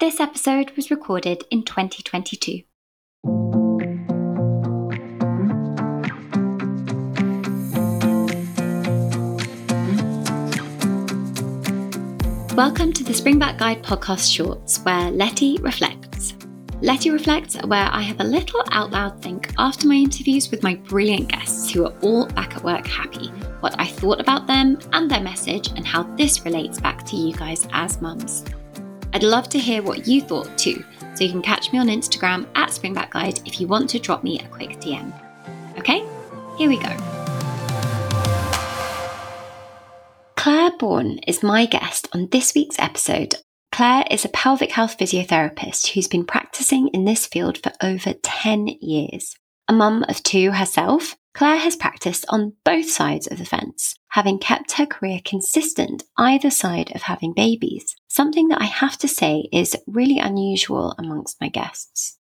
This episode was recorded in 2022. Welcome to the Springback Guide podcast shorts, where Letty reflects. Letty Reflects, where I have a little out loud think after my interviews with my brilliant guests who are all back at work happy, what I thought about them and their message, and how this relates back to you guys as mums. I'd love to hear what you thought too, so you can catch me on Instagram at Springback Guide if you want to drop me a quick DM. Okay, here we go. Clare Bourne is my guest on this week's episode Clare is a pelvic health physiotherapist who's been practicing in this field for over 10 years. A mum of two herself, Clare has practiced on both sides of the fence, having kept her career consistent either side of having babies, something that I have to say is really unusual amongst my guests.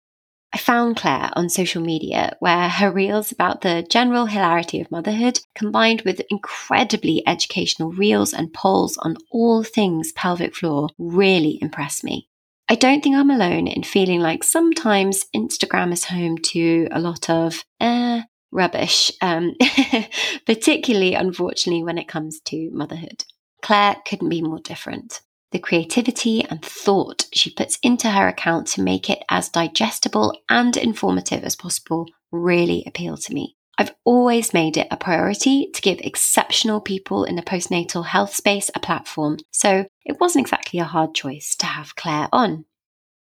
I found Clare on social media, where her reels about the general hilarity of motherhood, combined with incredibly educational reels and polls on all things pelvic floor, really impressed me. I don't think I'm alone in feeling like sometimes Instagram is home to a lot of eh, rubbish, um, particularly unfortunately when it comes to motherhood. Clare couldn't be more different the creativity and thought she puts into her account to make it as digestible and informative as possible really appeal to me. I've always made it a priority to give exceptional people in the postnatal health space a platform, so it wasn't exactly a hard choice to have Clare on.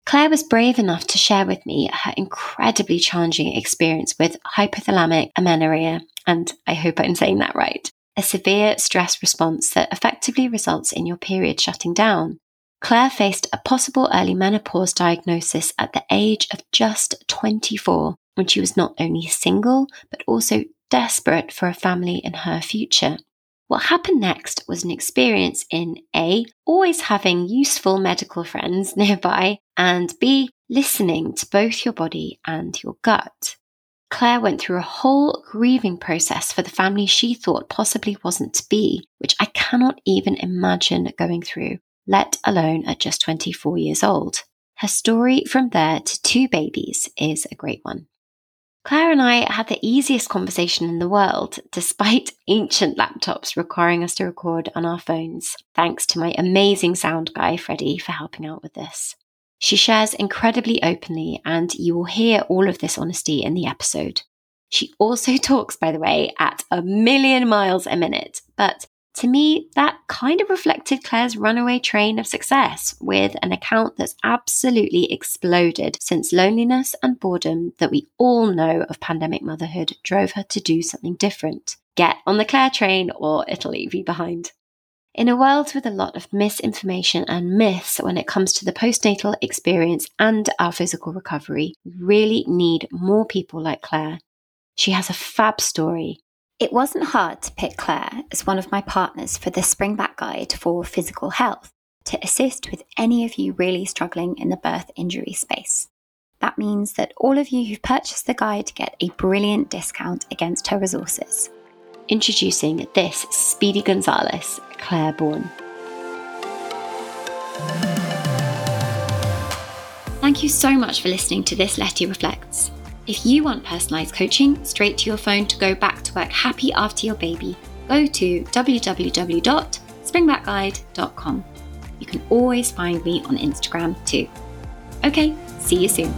Clare was brave enough to share with me her incredibly challenging experience with hypothalamic amenorrhea, and I hope I'm saying that right a severe stress response that effectively results in your period shutting down. Clare faced a possible early menopause diagnosis at the age of just 24 when she was not only single, but also desperate for a family in her future. What happened next was an experience in A, always having useful medical friends nearby, and B, listening to both your body and your gut. Clare went through a whole grieving process for the family she thought possibly wasn't to be, which I cannot even imagine going through, let alone at just 24 years old. Her story from there to two babies is a great one. Clare and I had the easiest conversation in the world, despite ancient laptops requiring us to record on our phones, thanks to my amazing sound guy, Freddie, for helping out with this. She shares incredibly openly, and you will hear all of this honesty in the episode. She also talks, by the way, at a million miles a minute, but to me, that kind of reflected Clare's runaway train of success with an account that's absolutely exploded since loneliness and boredom that we all know of pandemic motherhood drove her to do something different. Get on the Clare train or it'll leave you behind. In a world with a lot of misinformation and myths when it comes to the postnatal experience and our physical recovery, we really need more people like Clare. She has a fab story. It wasn't hard to pick Clare as one of my partners for the Springback Guide for Physical Health to assist with any of you really struggling in the birth injury space. That means that all of you who've purchased the guide get a brilliant discount against her resources. Introducing this Speedy Gonzalez Clare Bourne. Thank you so much for listening to this Letty Reflects. If you want personalised coaching straight to your phone to go back to work happy after your baby, go to www.springbackguide.com. You can always find me on Instagram too. Okay, see you soon.